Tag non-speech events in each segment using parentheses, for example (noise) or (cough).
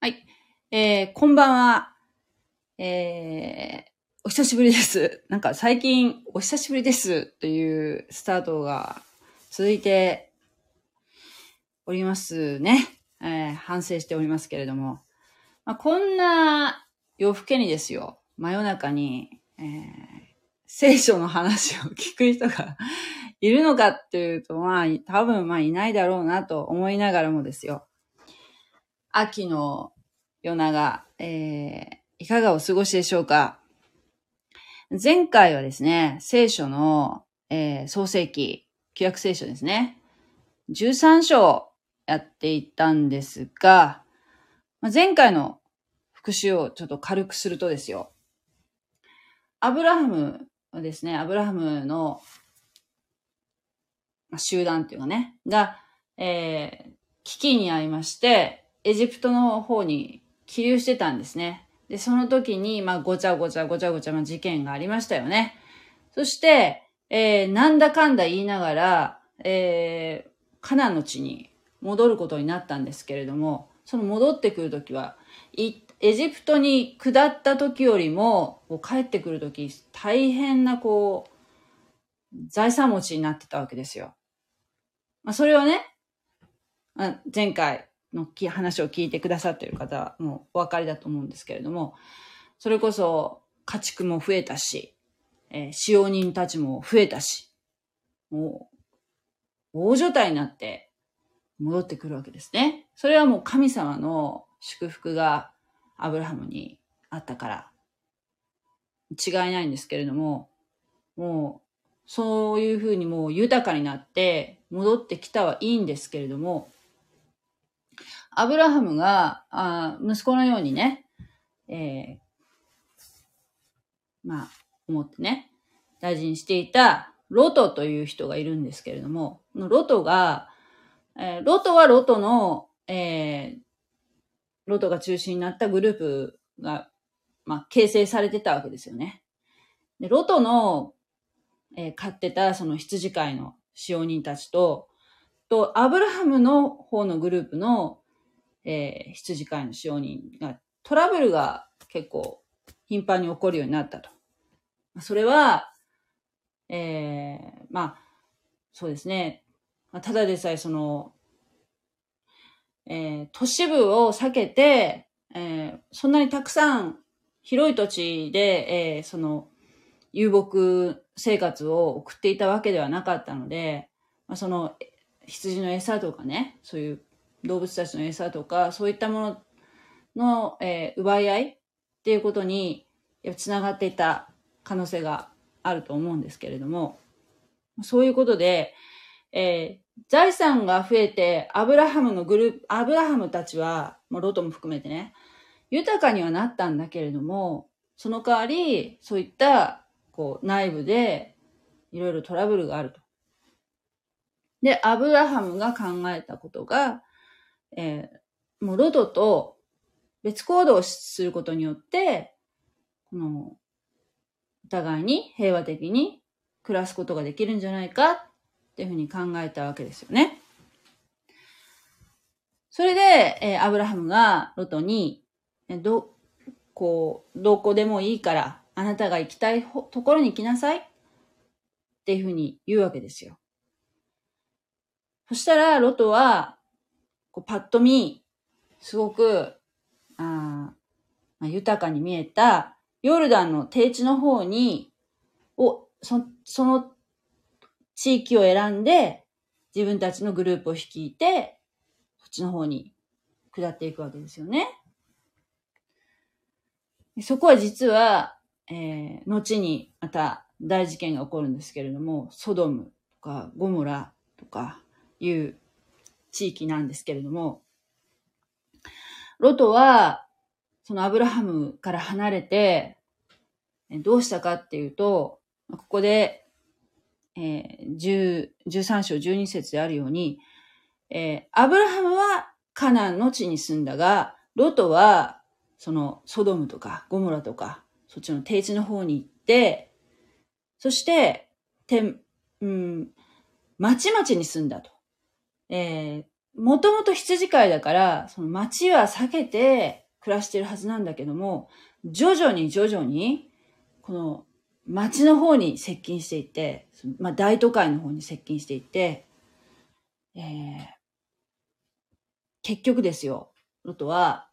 はい。えー、こんばんは。えー、お久しぶりです。(laughs) なんか最近、お久しぶりですというスタートが続いておりますね。えー反省しておりますけれども。まあ、こんな夜更けにですよ。真夜中に、えー聖書の話を聞く人が (laughs) いるのかっていうと、まあ、多分まあいないだろうなと思いながらもですよ。秋の夜長、えー、いかがお過ごしでしょうか？前回はですね、聖書の、えー創世記、旧約聖書ですね。13章やっていったんですが、まあ前回の復習をちょっと軽くするとですよ。アブラハムはですね、アブラハムの集団っていうかね、が、えー危機に遭いまして、エジプトの方に起立してたんですね。で、その時に、まあ、ごちゃごちゃごちゃごちゃ、まあ、事件がありましたよね。そして、えーなんだかんだ言いながら、えーカナンの地に戻ることになったんですけれども、その戻ってくる時は、いエジプトに下った時よりも、こう帰ってくる時、大変な、こう、財産持ちになってたわけですよ。まあ、それはね、前回のき話を聞いてくださっている方もうお分かりだと思うんですけれども、それこそ家畜も増えたし、えー使用人たちも増えたし、もう大所帯になって戻ってくるわけですね。それはもう神様の祝福がアブラハムにあったから、違いないんですけれども、もうそういうふうにもう豊かになって戻ってきたはいいんですけれども、アブラハムが、あ息子のようにね、えーまあ、思ってね、大事にしていたロトという人がいるんですけれども、ロトが、えーロトはロトの、えーロトが中心になったグループが、まあ、形成されてたわけですよね。で、ロトの、えー飼ってたその羊飼いの使用人たちと、と、アブラハムの方のグループの、えー羊飼いの使用人が、トラブルが結構頻繁に起こるようになったと。それは、えーまあ、そうですね。ただでさえその、えー都市部を避けて、えーそんなにたくさん広い土地で、えーその、遊牧生活を送っていたわけではなかったので、まあ、その、羊の餌とかね、そういう動物たちの餌とか、そういったものの、えー奪い合いっていうことに、やっぱつながっていた可能性があると思うんですけれども、そういうことで、えー財産が増えて、アブラハムのグループ、アブラハムたちは、もうロトも含めてね、豊かにはなったんだけれども、その代わり、そういった、こう、内部で、いろいろトラブルがあると。で、アブラハムが考えたことが、えーもうロトと別行動をすることによって、この、お互いに平和的に暮らすことができるんじゃないかっていうふうに考えたわけですよね。それで、えーアブラハムがロトに、えーど、こう、どこでもいいから、あなたが行きたいところに行きなさいっていうふうに言うわけですよ。そしたら、ロトは、こうパッと見、すごく、あまあ、豊かに見えた、ヨルダンの低地の方に、を、そその地域を選んで、自分たちのグループを率いて、そっちの方に下っていくわけですよね。そこは実は、えー、後にまた大事件が起こるんですけれども、ソドムとかゴモラとかいう地域なんですけれども、ロトは、そのアブラハムから離れて、どうしたかっていうと、ここで、えー、10 13章12節であるように、えーアブラハムはカナンの地に住んだが、ロトは、そのソドムとかゴモラとか、そっちの低地の方に行って、そして、てん、うん、町々に住んだと。えーもともと羊飼いだから、その町は避けて暮らしてるはずなんだけども、徐々に徐々に、この町の方に接近していって、まあ大都会の方に接近していって、えー結局ですよ、ロトは、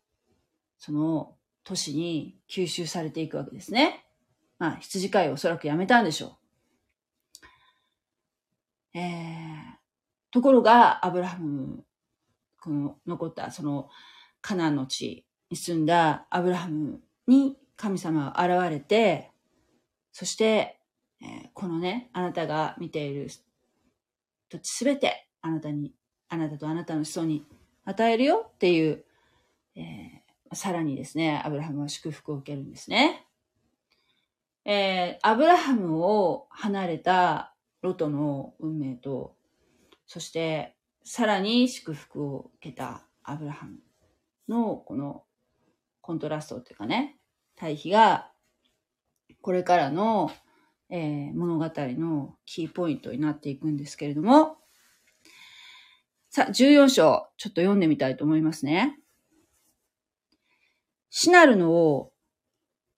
その都市に吸収されていくわけですね。まあ、羊飼いをおそらくやめたんでしょう。えーところが、アブラハム、この残ったそのカナンの地に住んだアブラハムに神様が現れて、そして、えこのね、あなたが見ている土地すべてあなたに、あなたとあなたの子孫に与えるよっていう、えーさらにですね、アブラハムは祝福を受けるんですね。えーアブラハムを離れたロトの運命と、そして、さらに祝福を受けたアブラハムのこのコントラストっていうかね、対比が、これからの、えー物語のキーポイントになっていくんですけれども、さあ、14章、ちょっと読んでみたいと思いますね。シナルの王、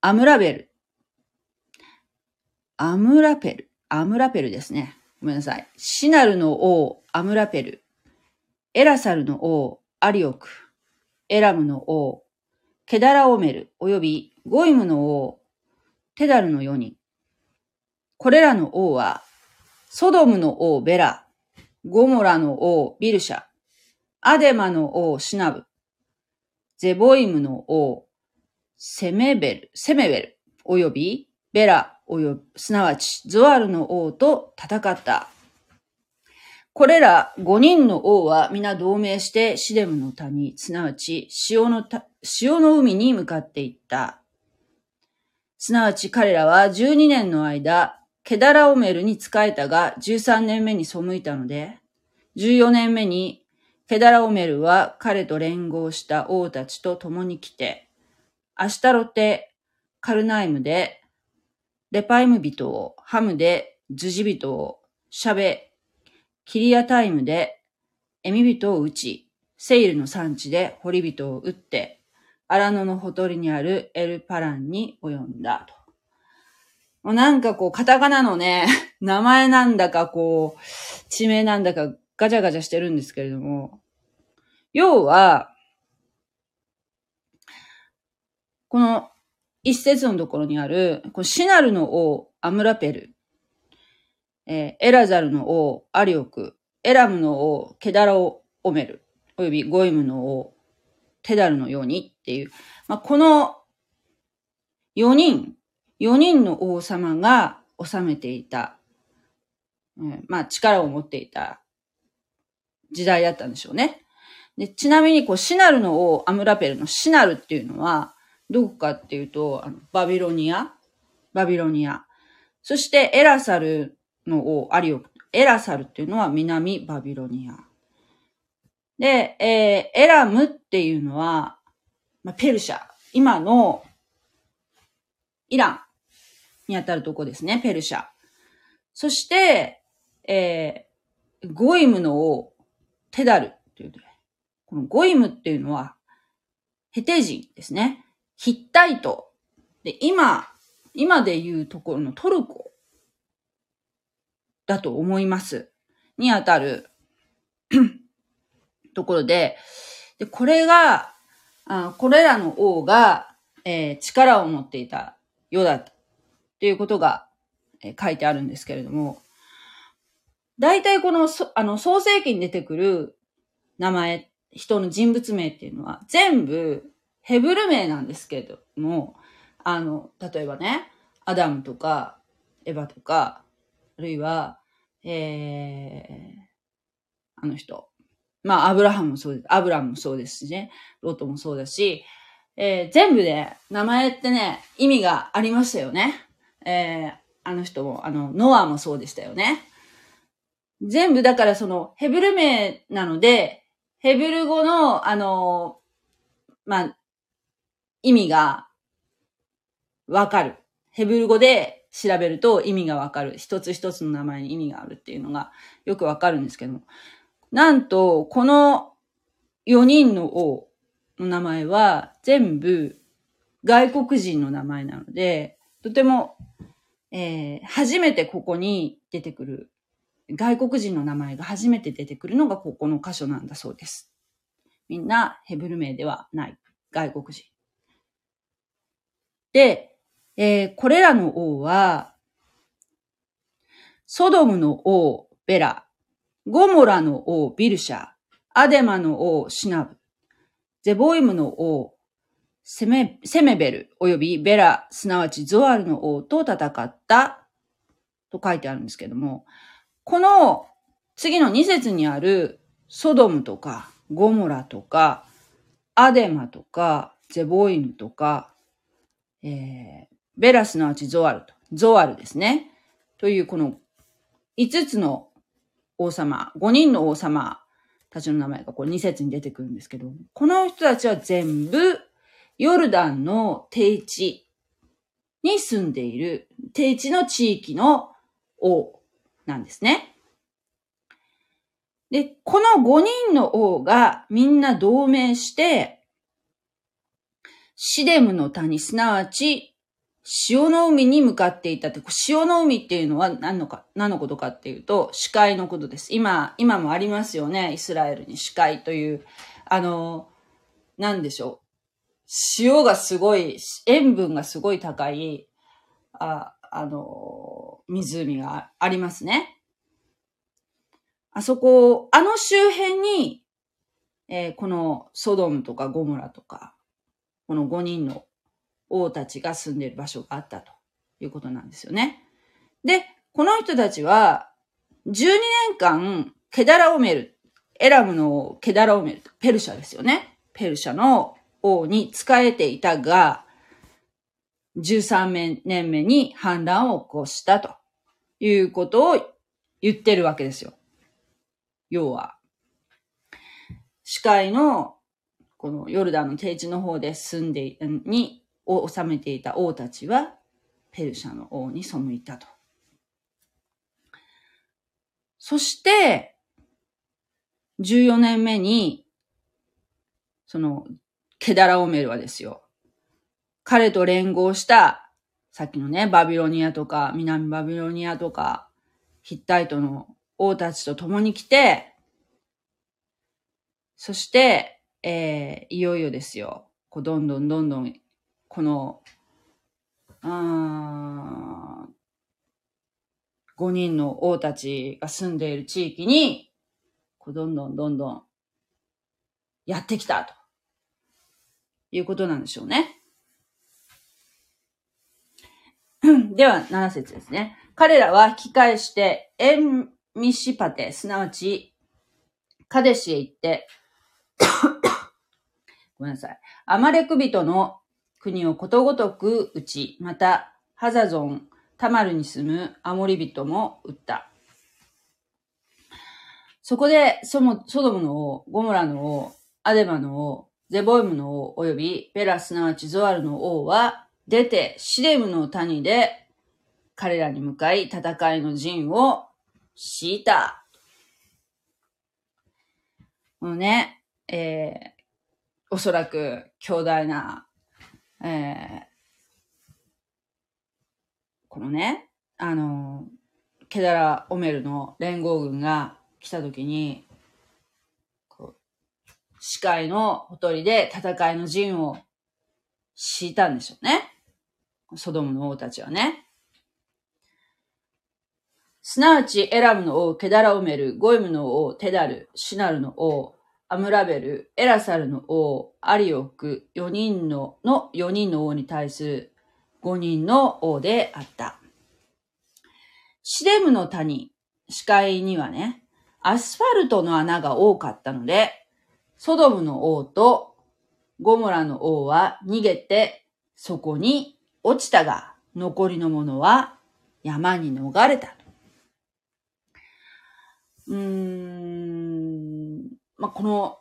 アムラベル。アムラペル。アムラペルですね。ごめんなさい。シナルの王、アムラペル。エラサルの王、アリオク。エラムの王、ケダラオメル、およびゴイムの王、テダルの4人。これらの王は、ソドムの王、ベラ、ゴモラの王、ビルシャ、アデマの王、シナブ、ゼボイムの王、セメベル、セメベル、およびベラ、すなわちゾアルの王と戦った。これら5人の王は皆同盟してシデムの谷、すなわち潮の潮の海に向かっていった。すなわち彼らは12年の間、ケダラオメルに仕えたが13年目に背いたので、14年目にケダラオメルは彼と連合した王たちと共に来て、アシュタロテ、カルナイムで、レパイム人を、ハムで、ズジ人を、シャベ、キリアタイムで、エミ人を撃ち、セイルの産地で堀人を撃って、アラノのほとりにあるエルパランに及んだと。もうなんかこう、カタカナのね、(laughs) 名前なんだかこう、地名なんだかガチャガチャしてるんですけれども、要は、この一節のところにある、このシナルの王、アムラペル、えーエラザルの王、アリオク、エラムの王、ケダラオオメル、およびゴイムの王、テダルのようにっていう、まあ、この4人、4人の王様が治めていた、うんまあ力を持っていた時代だったんでしょうね。でちなみにこうシナルの王、アムラペルのシナルっていうのは、どこかっていうと、あのバビロニアバビロニア。そしてエラサルの王、アリオ。エラサルっていうのは南バビロニア。で、えーエラムっていうのは、まあ、ペルシャ。今のイランにあたるとこですね、ペルシャ。そして、えーゴイムの王、テダルっていう、このゴイムっていうのは、ヘテ人ですね。ヒッタイト。で、今、今で言うところのトルコ。だと思います。にあたる。(clears throat) ところで、で、これが、あこれらの王が、えー力を持っていた世だっていうことが、えー書いてあるんですけれども、大体この、あの、創世記に出てくる名前、人の人物名っていうのは全部ヘブル名なんですけれども、あの、例えばね、アダムとか、エヴァとか、あるいは、えー、あの人。まあ、アブラハムもそうです。アブラムもそうですしね。ロトもそうだし、えー、全部で、名前ってね、意味がありましたよね。えー、あの人も、あの、ノアもそうでしたよね。全部だからその、ヘブル名なので、ヘブル語の、あの、まあ、意味がわかる。ヘブル語で調べると意味がわかる。一つ一つの名前に意味があるっていうのがよくわかるんですけども。なんと、この4人の王の名前は全部外国人の名前なので、とても、えー、初めてここに出てくる、外国人の名前が初めて出てくるのがここの箇所なんだそうです。みんなヘブル名ではない。外国人。で、えー、これらの王は、ソドムの王、ベラ、ゴモラの王、ビルシャ、アデマの王、シナブ、ゼボイムの王、セメ、セメベル、及びベラ、すなわちゾアルの王と戦った。と書いてあるんですけども、この次の2節にあるソドムとかゴモラとかアデマとかゼボイムとか、えー、ベラすなわちゾアルと、ゾアルですね。というこの5つの王様、5人の王様たちの名前がこれ2節に出てくるんですけど、この人たちは全部ヨルダンの低地に住んでいる低地の地域の王なんですね。で、この5人の王がみんな同盟して、シデムの谷、すなわち潮の海に向かっていたって、潮の海っていうのは何のか、何のことかっていうと、視界のことです。今、今もありますよね。イスラエルに視界という、あの、なんでしょう。塩がすごい、塩分がすごい高い、あ、あの、湖がありますね。あそこ、あの周辺に、えー、このソドムとかゴムラとか、この5人の王たちが住んでいる場所があったということなんですよね。で、この人たちは、12年間、ケダラオメル、エラムのケダラオメル、ペルシャですよね。ペルシャの王に仕えていたが、13年目に反乱を起こしたということを言ってるわけですよ。要は、司会のこのヨルダンの低地の方で住んで、にを治めていた王たちは、ペルシャの王に背いたと。そして、14年目に、その、ケダラオメルはですよ。彼と連合した、さっきのね、バビロニアとか、南バビロニアとか、ヒッタイトの王たちと共に来て、そして、えー、いよいよですよ。こうどんどんどんどんこの、あ5人の王たちが住んでいる地域に、こうどんどんどんどんやってきたということなんでしょうね。(clears throat) では、7節ですね。彼らは引き返して、エンミシパテ、すなわち、カデシへ行って、ごめんなさい。アマレク人の国をことごとく打ち、また、ハザゾン、タマルに住むアモリ人も撃った。そこで、ソモ、ソドムの王、ゴモラの王、アデマの王、ゼボイムの王、及びベラすなわちゾアルの王は、出てシレムの谷で彼らに向かい戦いの陣を敷いた。もうね、えー、おそらく強大なえー、このね、あの、ケダラ・オメルの連合軍が来た時に、こう、視界のほとりで戦いの陣を敷いたんでしょうね。ソドムの王たちはね。すなわち、エラムの王、ケダラオメル、ゴイムの王、テダル、シナルの王、アムラベル、エラサルの王、アリオク、4人の、の4人の王に対する5人の王であった。シレムの谷、視界にはね、アスファルトの穴が多かったので、ソドムの王とゴモラの王は逃げてそこに落ちたが、残りの者は山に逃れた。うーん、まあ、この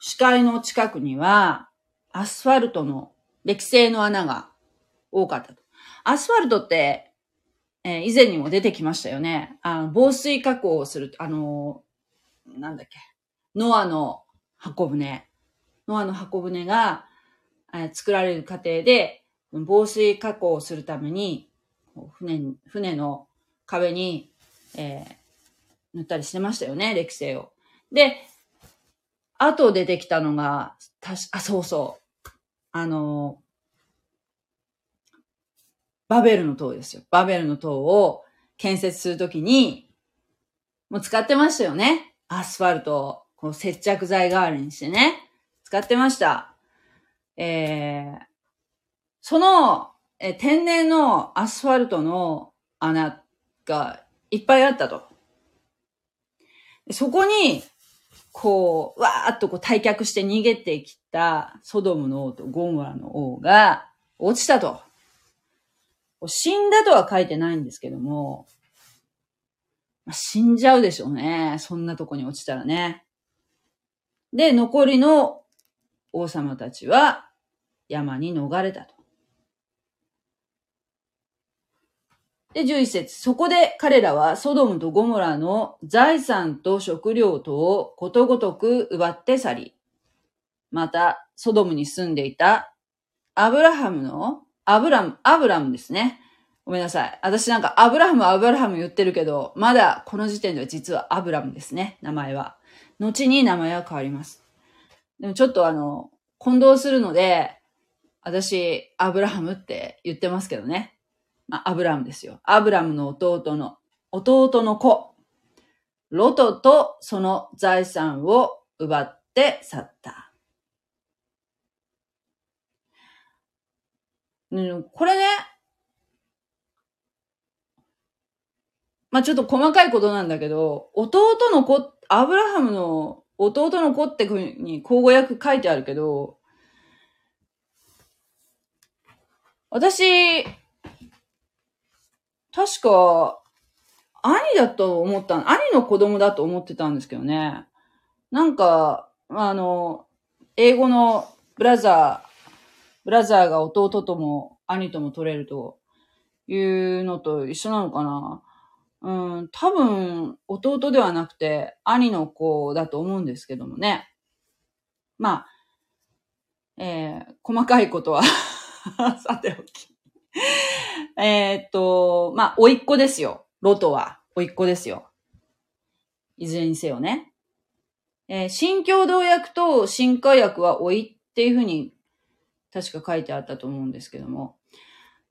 視界の近くには、アスファルトの歴製の穴が多かったと。アスファルトって、えー、以前にも出てきましたよね。あの防水加工をする、あのー、なんだっけ。ノアの箱舟。ノアの箱舟が、えー作られる過程で、防水加工をするために、船、船の壁に、えー塗ったりしてましたよね、歴星を。で、後出てきたのが、たし、あ、そうそう。あの、バベルの塔ですよ。バベルの塔を建設するときに、もう使ってましたよね。アスファルトを、こう接着剤代わりにしてね。使ってました。えー、その、え天然のアスファルトの穴がいっぱいあったと。そこに、こう、わーっとこう退却して逃げてきたソドムの王とゴンゴラの王が落ちたと。死んだとは書いてないんですけども、死んじゃうでしょうね。そんなとこに落ちたらね。で、残りの王様たちは山に逃れたと。で、11節そこで彼らはソドムとゴモラの財産と食料とをことごとく奪って去り、また、ソドムに住んでいたアブラハムの、アブラム、アブラムですね。ごめんなさい。私なんかアブラハム、アブラハム言ってるけど、まだこの時点では実はアブラムですね。名前は。後に名前は変わります。でもちょっとあの、混同するので、私、アブラハムって言ってますけどね。まあ、アブラムですよ。アブラムの弟の、弟の子。ロトとその財産を奪って去った。うん、これね、まあちょっと細かいことなんだけど、弟の子、アブラハムの弟の子ってふうに口語訳書いてあるけど、私、確か、兄だと思った、兄の子供だと思ってたんですけどね。なんか、あの、英語のブラザー、ブラザーが弟とも兄とも取れるというのと一緒なのかな。うん、多分、弟ではなくて、兄の子だと思うんですけどもね。まあ、えー、細かいことは (laughs) さておき。(laughs) えっと、まあ、甥っ子ですよ。ロトは。甥っ子ですよ。いずれにせよね。えー新共同訳と新化訳は甥っていうふうに確か書いてあったと思うんですけども、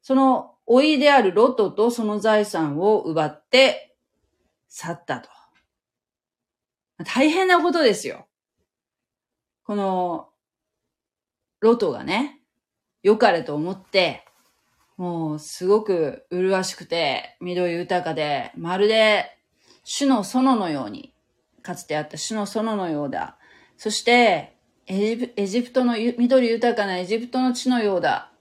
その甥であるロトとその財産を奪って去ったと。大変なことですよ。この、ロトがね、良かれと思って、もうすごく麗しくて緑豊かで、まるで種の園のように、かつてあった種の園のようだ。そしてエジプ、エジプトの緑豊かなエジプトの地のようだ。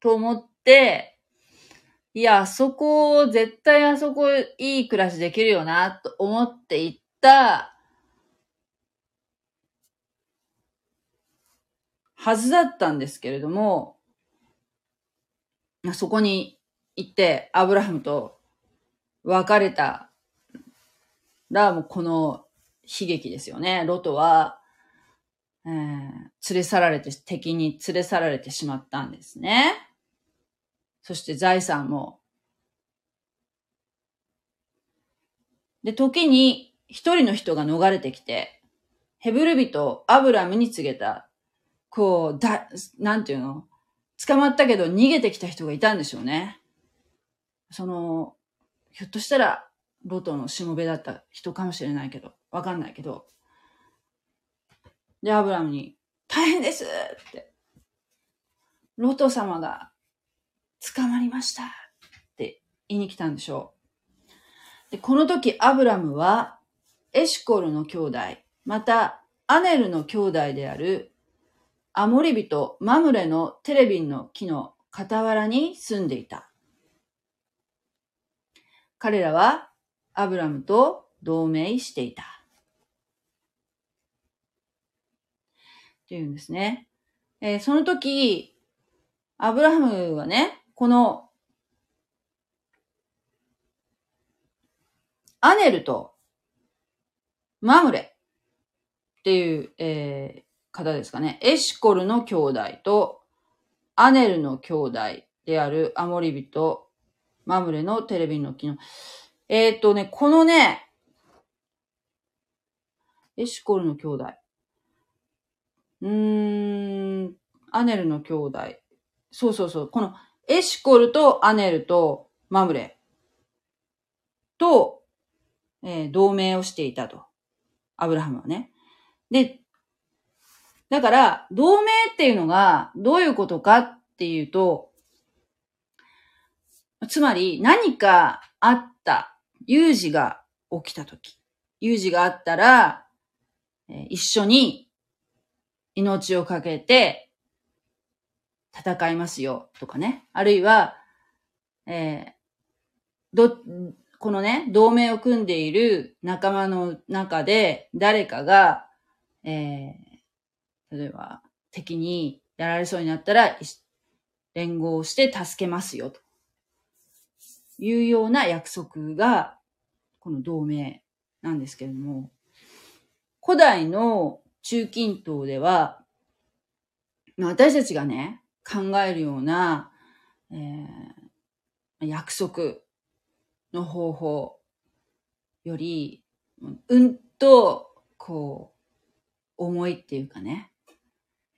と思って、いや、あそこ、絶対あそこいい暮らしできるよな、と思って行った、はずだったんですけれども、そこに行って、アブラハムと別れたら、もうこの悲劇ですよね。ロトは、えー連れ去られて、敵に連れ去られてしまったんですね。そして財産も。で、時に一人の人が逃れてきて、ヘブル人アブラムに告げた。こう、だ、なんていうの？捕まったけど逃げてきた人がいたんでしょうね。その、ひょっとしたら、ロトのしもべだった人かもしれないけど、わかんないけど。で、アブラムに、大変ですって。ロト様が捕まりましたって言いに来たんでしょう。で、この時アブラムは、エシコルの兄弟、また、アネルの兄弟であるアモリ人マムレのテレビンの木の傍らに住んでいた。彼らはアブラムと同盟していた。っていうんですね。えーその時、アブラハムはね、このアネルとマムレっていう、えー方ですかね。エシコルの兄弟と、アネルの兄弟であるアモリビと、マムレのテレビの木の。えーっとね、このね、エシコルの兄弟。うーん、アネルの兄弟。そうそうそう。このエシコルとアネルとマムレと、えー同盟をしていたと。アブラハムはね。で、だから、同盟っていうのがどういうことかっていうと、つまり何かあった、有事が起きたとき、有事があったら、一緒に命をかけて戦いますよとかね。あるいは、えーど、このね、同盟を組んでいる仲間の中で誰かが、えー例えば敵にやられそうになったら、連合して助けますよというような約束が、この同盟なんですけれども、古代の中近東では、私たちがね、考えるような、えー約束の方法より、うんと、こう、重いっていうかね、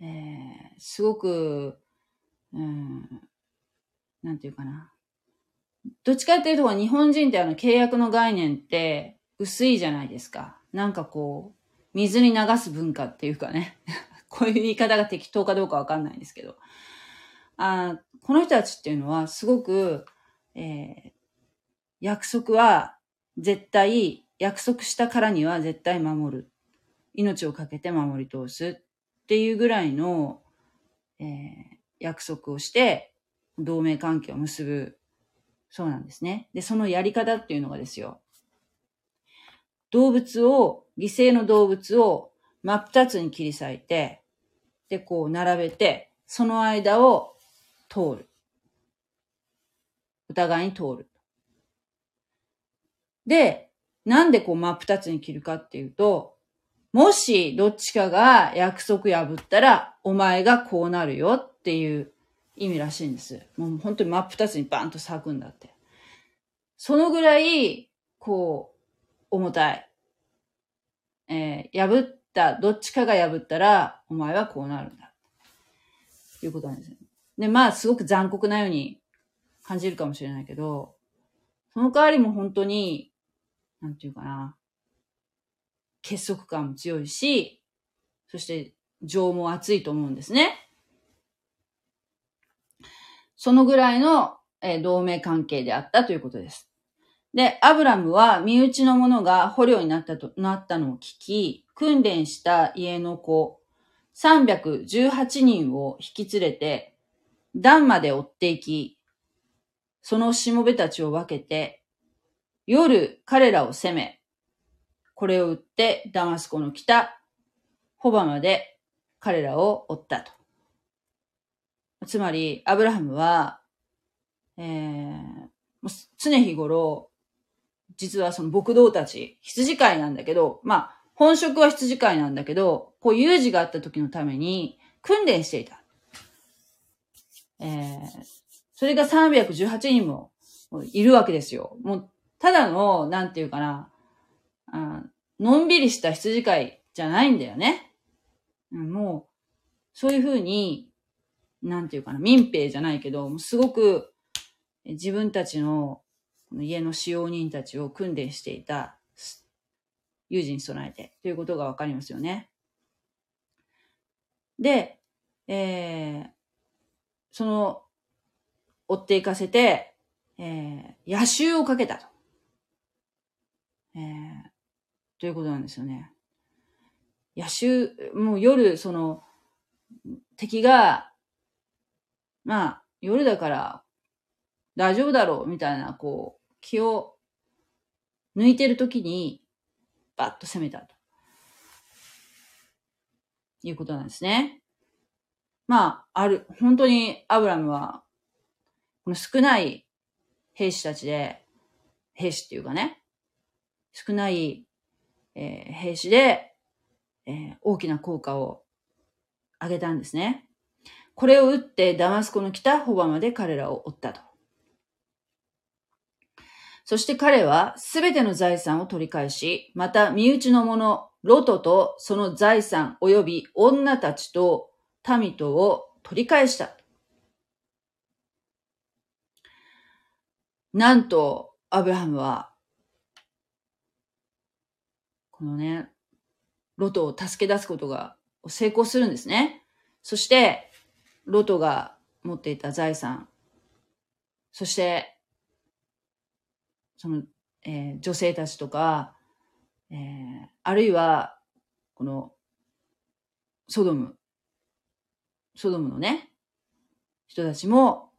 えーすごく、うん、なんていうかな。どっちかっていうと、日本人ってあの契約の概念って薄いじゃないですか。なんかこう、水に流す文化っていうかね。(laughs) こういう言い方が適当かどうかわかんないんですけど。あこの人たちっていうのはすごく、えー約束は絶対、約束したからには絶対守る。命をかけて守り通すっていうぐらいの、えー約束をして、同盟関係を結ぶ。そうなんですね。で、そのやり方っていうのがですよ。動物を、犠牲の動物を真っ二つに切り裂いて、で、こう並べて、その間を通る。お互いに通る。で、なんでこう真っ二つに切るかっていうと、もしどっちかが約束破ったら、お前がこうなるよっていう意味らしいんです。もう本当に真っ二つにバンと咲くんだって。そのぐらい、こう、重たい。えー破った、どっちかが破ったら、お前はこうなるんだ。いうことなんですよ。で、まあ、すごく残酷なように感じるかもしれないけど、その代わりも本当に、なんていうかな、結束感も強いし、そして情も熱いと思うんですね。そのぐらいの、えー同盟関係であったということです。で、アブラムは身内の者が捕虜になったと、なったのを聞き、訓練した家の子、318人を引き連れて、ダンまで追っていき、そのしもべたちを分けて、夜彼らを攻め、これを撃ってダマスコの北、ホバまで彼らを追ったと。つまり、アブラハムは、えー、常日頃、実はその牧道たち、羊飼いなんだけど、まあ、本職は羊飼いなんだけど、こう有事があった時のために訓練していた。えー、それが318人もいるわけですよ。もう、ただの、なんていうかな、あのんびりした羊飼いじゃないんだよね。もう、そういうふうに、なんていうかな、民兵じゃないけど、すごく自分たちのこの家の使用人たちを訓練していた有事に備えてということがわかりますよね。で、えーその、追っていかせて、えー野襲をかけたと。えーということなんですよね。野襲、もう夜、その、敵が、まあ、夜だから大丈夫だろうみたいな、こう、気を抜いてる時に、バッと攻めたと。いうことなんですね。まあ、ある、本当にアブラムは、この少ない兵士たちで、兵士っていうかね、少ない、えー兵士で、えー、大きな効果を上げたんですね。これを打ってダマスコの北ホバまで彼らを追ったと。そして彼はすべての財産を取り返し、また身内の者、ロトとその財産及び女たちと民とを取り返した。なんと、アブラハムは、このね、ロトを助け出すことが成功するんですね。そして、ロトが持っていた財産、そして、その、えー、女性たちとか、えー、あるいは、この、ソドム、ソドムのね、人たちも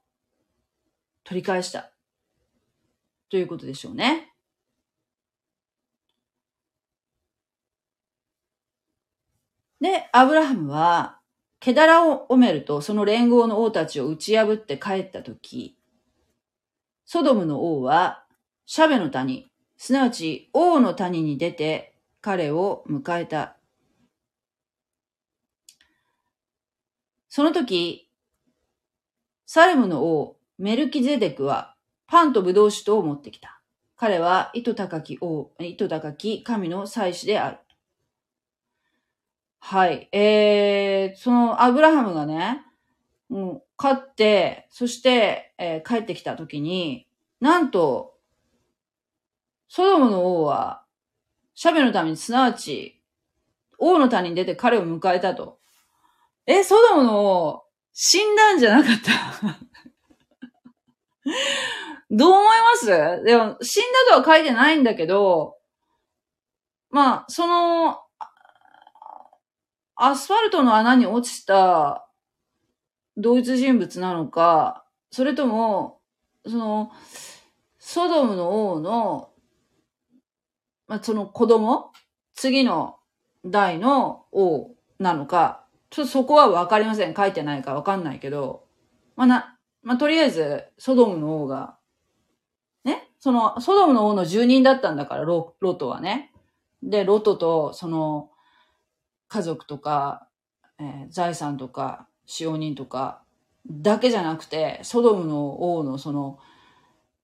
取り返した。ということでしょうね。で、アブラハムは、ケダラオメルとその連合の王たちを打ち破って帰ったとき、ソドムの王は、シャベの谷、すなわち王の谷に出て彼を迎えた。その時、サレムの王、メルキゼデクはパンとブドウ酒とを持ってきた。彼は糸高き王、糸高き神の祭司である。はい。えー、そのアブラハムがね、もう、勝って、そして、えー、帰ってきたときに、なんと、ソドムの王は、シャベのために、すなわち、王の谷に出て彼を迎えたと。え、ソドムの王、死んだんじゃなかった (laughs) どう思います？でも、死んだとは書いてないんだけど、まあ、その、アスファルトの穴に落ちた同一人物なのか、それとも、その、ソドムの王の、まあ、その子供？次の代の王なのか、ちょっとそこはわかりません。書いてないかわかんないけど、まあ、な、まあ、とりあえず、ソドムの王がね？その、ソドムの王の住人だったんだから、ロロトはね。で、ロトと、その、家族とか、えー、財産とか、使用人とか、だけじゃなくて、ソドムの王のその、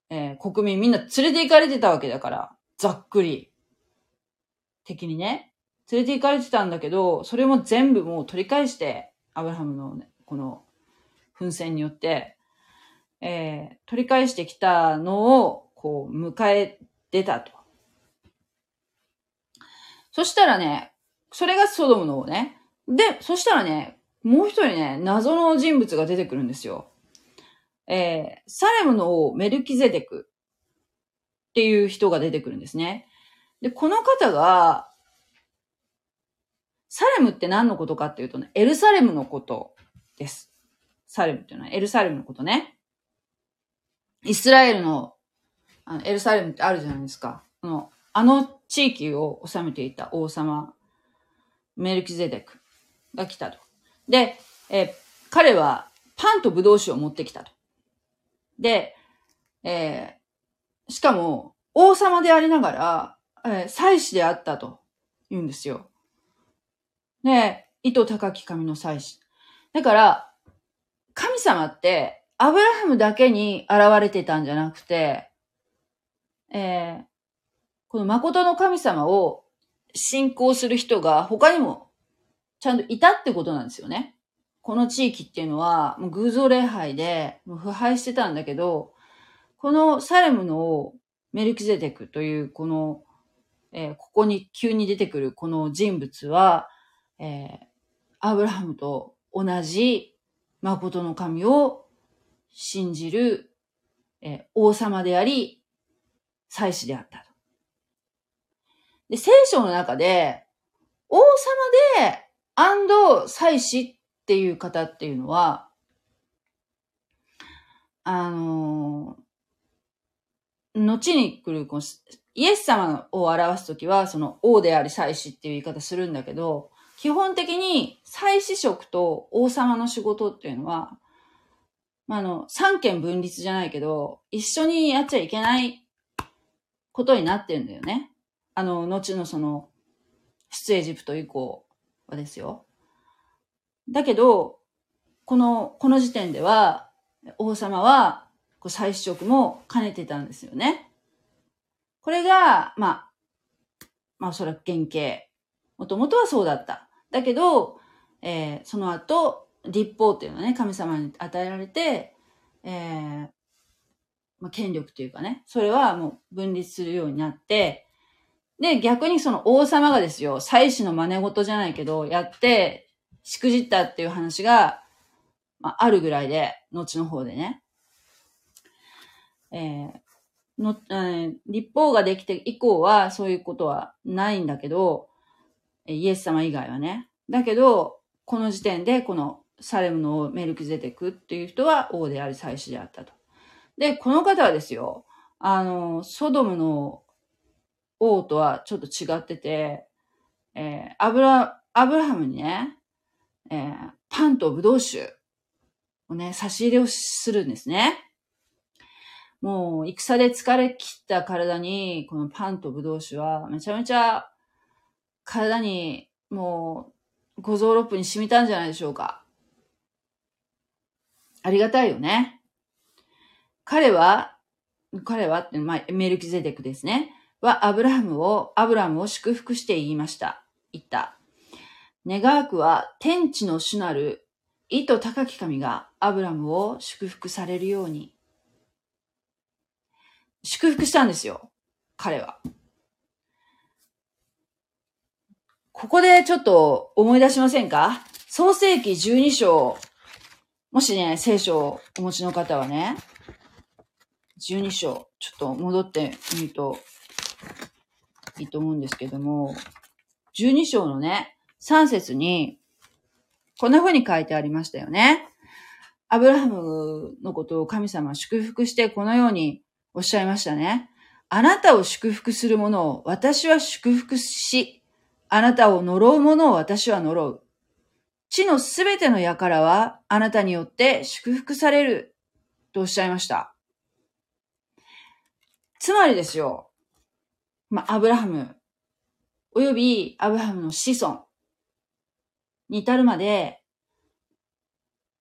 えー、国民みんな連れて行かれてたわけだから、ざっくり。敵にね。連れて行かれてたんだけど、それも全部もう取り返して、アブラハムの、ね、この、奮戦によって、えー、取り返してきたのを、こう、迎え出たと。そしたらね、それがソドムの王ね。で、そしたらね、もう一人ね、謎の人物が出てくるんですよ。えー、サレムの王、メルキゼデクっていう人が出てくるんですね。で、この方が、サレムって何のことかっていうとね、エルサレムのことです。サレムっていうのはエルサレムのことね。イスラエルのあのエルサレムってあるじゃないですか。あの、あの地域を治めていた王様、メルキゼデクが来たと。で、え彼はパンとブドウ酒を持ってきたと。で、えー、しかも、王様でありながら、えー、祭司であったと言うんですよ。で、糸高き神の祭司。だから、神様って、アブラハムだけに現れてたんじゃなくて、えー、この誠の神様を信仰する人が他にもちゃんといたってことなんですよね。この地域っていうのは、もう偶像礼拝で腐敗してたんだけど、このサレムのメルキゼテクというこの、えー、ここに急に出てくるこの人物は、えー、アブラハムと同じ誠の神を信じる、えー、王様であり、祭司であった。で、聖書の中で、王様で、アンド祭司っていう方っていうのは、あのー、後に来る、こイエス様を表すときは、その王であり祭司っていう言い方するんだけど、基本的に祭司職と王様の仕事っていうのは、まあ、あの、三権分立じゃないけど、一緒にやっちゃいけないことになってるんだよね。あの、後のその、出エジプト以降、はですよ。だけど、この、この時点では、王様は、こう再試食も兼ねてたんですよね。これが、まあ、まあお、それは原型。もともとはそうだった。だけど、えー、その後、立法っていうのはね、神様に与えられて、えー、まあ、権力というかね、それはもう分立するようになって、で、逆にその王様がですよ、祭祀の真似事じゃないけど、やって、しくじったっていう話が、まあ、あるぐらいで、後の方でね。えー、の、えー、立法ができて以降はそういうことはないんだけど、イエス様以外はね。だけど、この時点でこのサレムのメルクゼテクっていう人は王であり祭司であったと。で、この方はですよ、あの、ソドムの王とはちょっと違ってて、えー、アブラ、アブラハムにね、えー、パンとブドウ酒をね、差し入れをするんですね。もう、戦で疲れ切った体に、このパンとブドウ酒は、めちゃめちゃ、体に、もう、五臓六腑に染みたんじゃないでしょうか。ありがたいよね。彼は、彼はって、まあ、メルキゼデクですね。は、アブラハムを、アブラムを祝福して言いました。言った。願わくは、天地の主なる、意図高き神がアブラムを祝福されるように。祝福したんですよ。彼は。ここでちょっと思い出しませんか？創世記12章。もしね、聖書をお持ちの方はね、12章、ちょっと戻ってみるといいと思うんですけども、12章のね、3節に、こんな風に書いてありましたよね。アブラハムのことを神様祝福してこのようにおっしゃいましたね。あなたを祝福する者を私は祝福し、あなたを呪う者を私は呪う。地のすべての輩はあなたによって祝福される。とおっしゃいました。つまりですよ。まあ、アブラハム、およびアブラハムの子孫。に至るまで、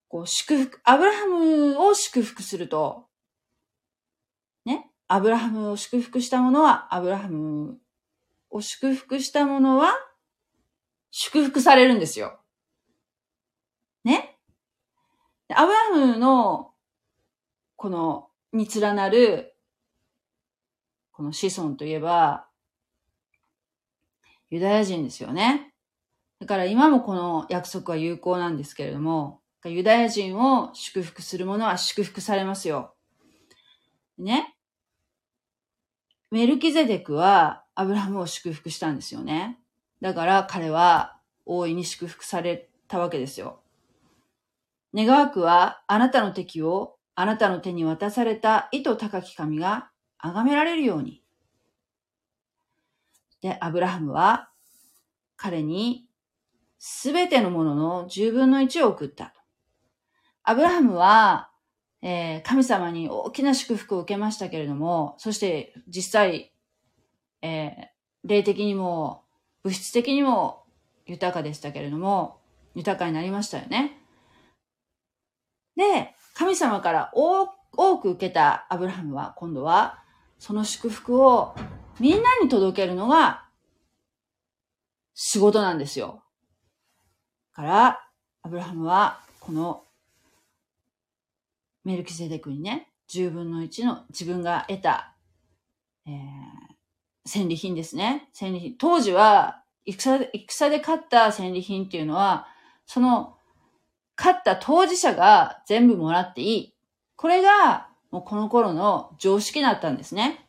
こう、祝福、アブラハムを祝福すると、ね、アブラハムを祝福した者は、アブラハムを祝福した者は、祝福されるんですよ。ね？アブラハムの、この、に連なるこの子孫といえば、ユダヤ人ですよね。だから今もこの約束は有効なんですけれども、ユダヤ人を祝福する者は祝福されますよ。ね。メルキゼデクはアブラハムを祝福したんですよね。だから彼は大いに祝福されたわけですよ。願わくはあなたの敵をあなたの手に渡された意図高き神が崇められるように。で、アブラハムは彼にすべてのものの十分の一を送った。アブラハムは、えー、神様に大きな祝福を受けましたけれども、そして実際、えー、霊的にも物質的にも豊かでしたけれども、豊かになりましたよね。で、神様から多く受けたアブラハムは今度はその祝福をみんなに届けるのが仕事なんですよ。から、アブラハムはこのメルキセデクにね、10分の1の自分が得た、えー、戦利品ですね。戦利品。当時は戦で、戦で勝った戦利品っていうのは、その勝った当事者が全部もらっていい。これがもうこの頃の常識だったんですね。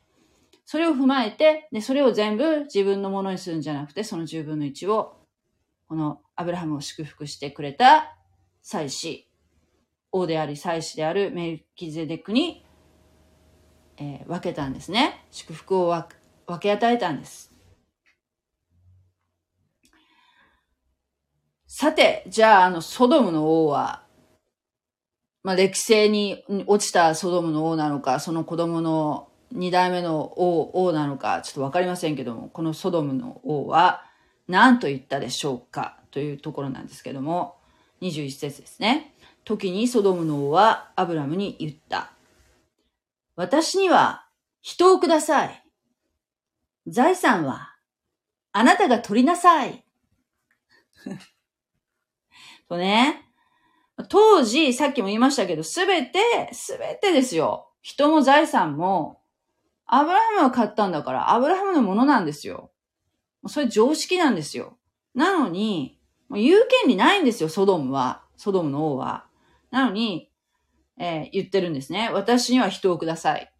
それを踏まえて、で、それを全部自分のものにするんじゃなくて、その10分の1を、このアブラハムを祝福してくれた祭司、王であり祭司であるメルキゼデクに、えー、分けたんですね。祝福を分け与えたんです。さて、じゃあ、あの、ソドムの王はまあ、歴世に落ちたソドムの王なのか、その子供の二代目の王王なのか、ちょっとわかりませんけども、このソドムの王は何と言ったでしょうかというところなんですけども、21節ですね。時にソドムの王はアブラムに言った。私には人をください。財産はあなたが取りなさい。(laughs) とね、当時、さっきも言いましたけど、すべて、すべてですよ。人も財産も、アブラハムが買ったんだから、アブラハムのものなんですよ。それ常識なんですよ。なのに、言う権利ないんですよ、ソドムは。ソドムの王は。なのに、えー、言ってるんですね。私には人をください。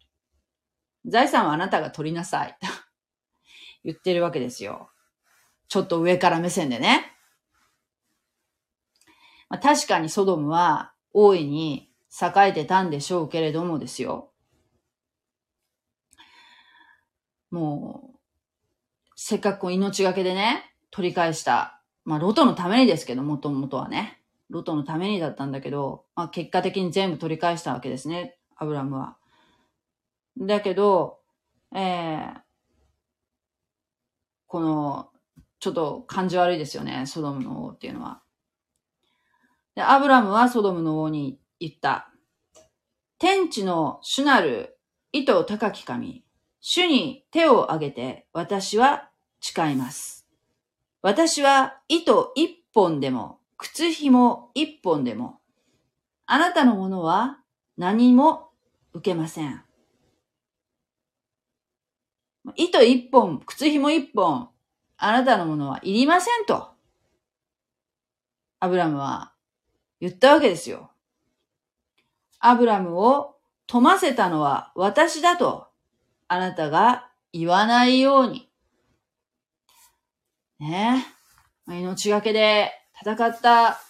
財産はあなたが取りなさい。言ってるわけですよ。ちょっと上から目線でね。まあ、確かにソドムは大いに栄えてたんでしょうけれどもですよ。もう、せっかく命がけでね、取り返した。まあ、ロトのためにですけど、もともとはね。ロトのためにだったんだけど、まあ、結果的に全部取り返したわけですね、アブラムは。だけど、えー、この、ちょっと感じ悪いですよね、ソドムの王っていうのは。で、アブラムはソドムの王に言った。天地の主なる意図高き神、主に手を挙げて私は誓います。私は糸一本でも、靴紐一本でも、あなたのものは何も受けません。糸一本、靴紐一本、あなたのものはいりませんと。アブラムは言ったわけですよ。アブラムを富ませたのは私だと、あなたが言わないように。ね。命がけで戦った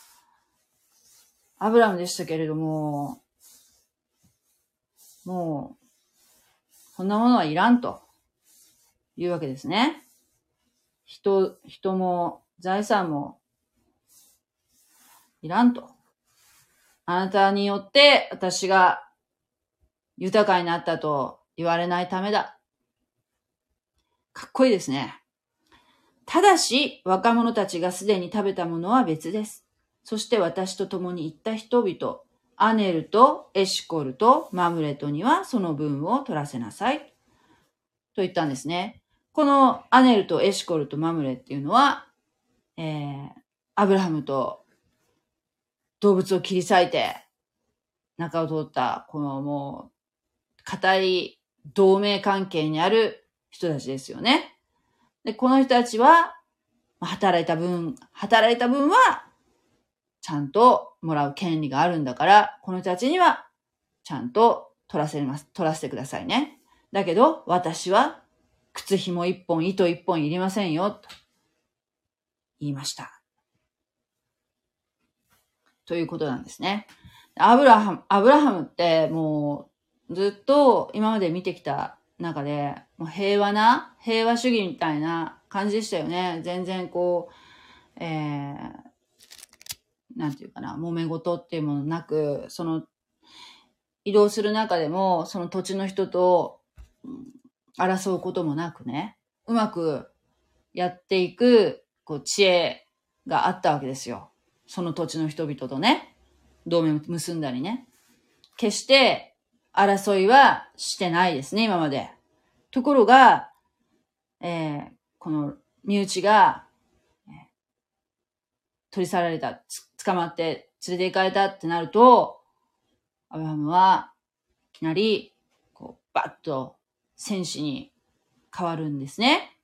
アブラムでしたけれども、もう、こんなものはいらんというわけですね。人、人も財産もいらんと。あなたによって私が豊かになったと言われないためだ。かっこいいですね。ただし、若者たちがすでに食べたものは別です。そして私と共に行った人々、アネルとエシコルとマムレトにはその分を取らせなさい。と言ったんですね。このアネルとエシコルとマムレっていうのは、えー、アブラハムと動物を切り裂いて、中を通った、このもう、固い同盟関係にある人たちですよね。で、この人たちは、働いた分、働いた分は、ちゃんともらう権利があるんだから、この人たちには、ちゃんと取らせます、取らせてくださいね。だけど、私は、靴紐一本、糸一本いりませんよ、と言いました。ということなんですね。アブラハム、アブラハムってもうずっと今まで見てきた中で、もう平和な、平和主義みたいな感じでしたよね。全然こう、えー、なんていうかな、揉め事っていうものなく、その、移動する中でも、その土地の人と、争うこともなくね、うまくやっていく、こう、知恵があったわけですよ。その土地の人々とね、同盟を結んだりね。決して争いはしてないですね、今まで。ところが、えー、この身内が、取り去られた、捕まって連れて行かれたってなると、アブハムはいきなり、こう、バッと戦士に変わるんですね。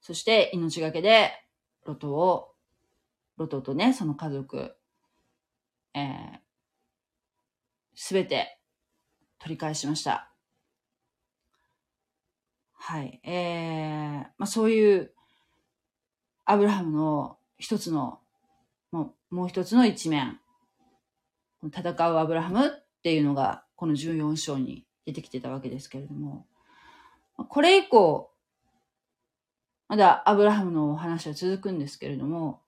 そして命がけでロトをロトとね、その家族、えー、すべて取り返しました。はい。えー、まあそういうアブラハムの一つの、もうもう一つの一面。戦うアブラハムっていうのがこの14章に出てきてたわけですけれども、これ以降、まだアブラハムのお話は続くんですけれども、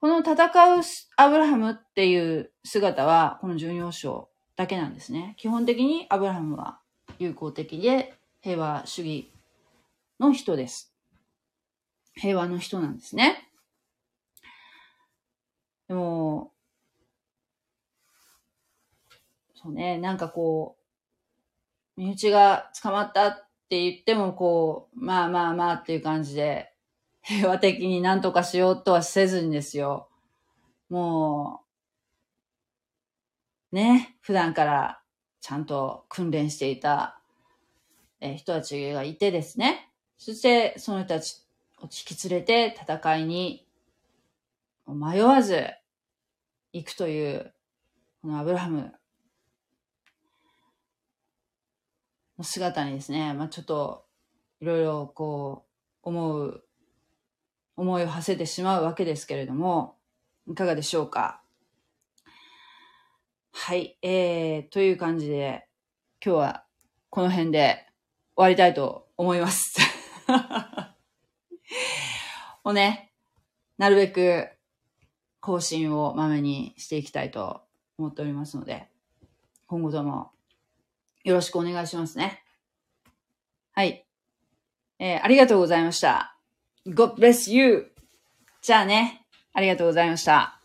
この戦うアブラハムっていう姿は、この14章だけなんですね。基本的にアブラハムは友好的で平和主義の人です。平和の人なんですね。でも、そうね、なんかこう、身内が捕まったって言っても、こう、まあまあまあっていう感じで、平和的になんとかしようとはせずにですよ。もう、ね、普段からちゃんと訓練していた、え人たちがいてですね。そしてその人たちを引き連れて戦いに迷わず行くという、このアブラハムの姿にですね、まあちょっといろいろこう思う、思いを馳せてしまうわけですけれども、いかがでしょうか？はい、えー、という感じで、今日はこの辺で終わりたいと思います。(laughs) もうね、なるべく更新をまめにしていきたいと思っておりますので、今後ともよろしくお願いしますね。はい。えー、ありがとうございました。God bless you! じゃあね、ありがとうございました。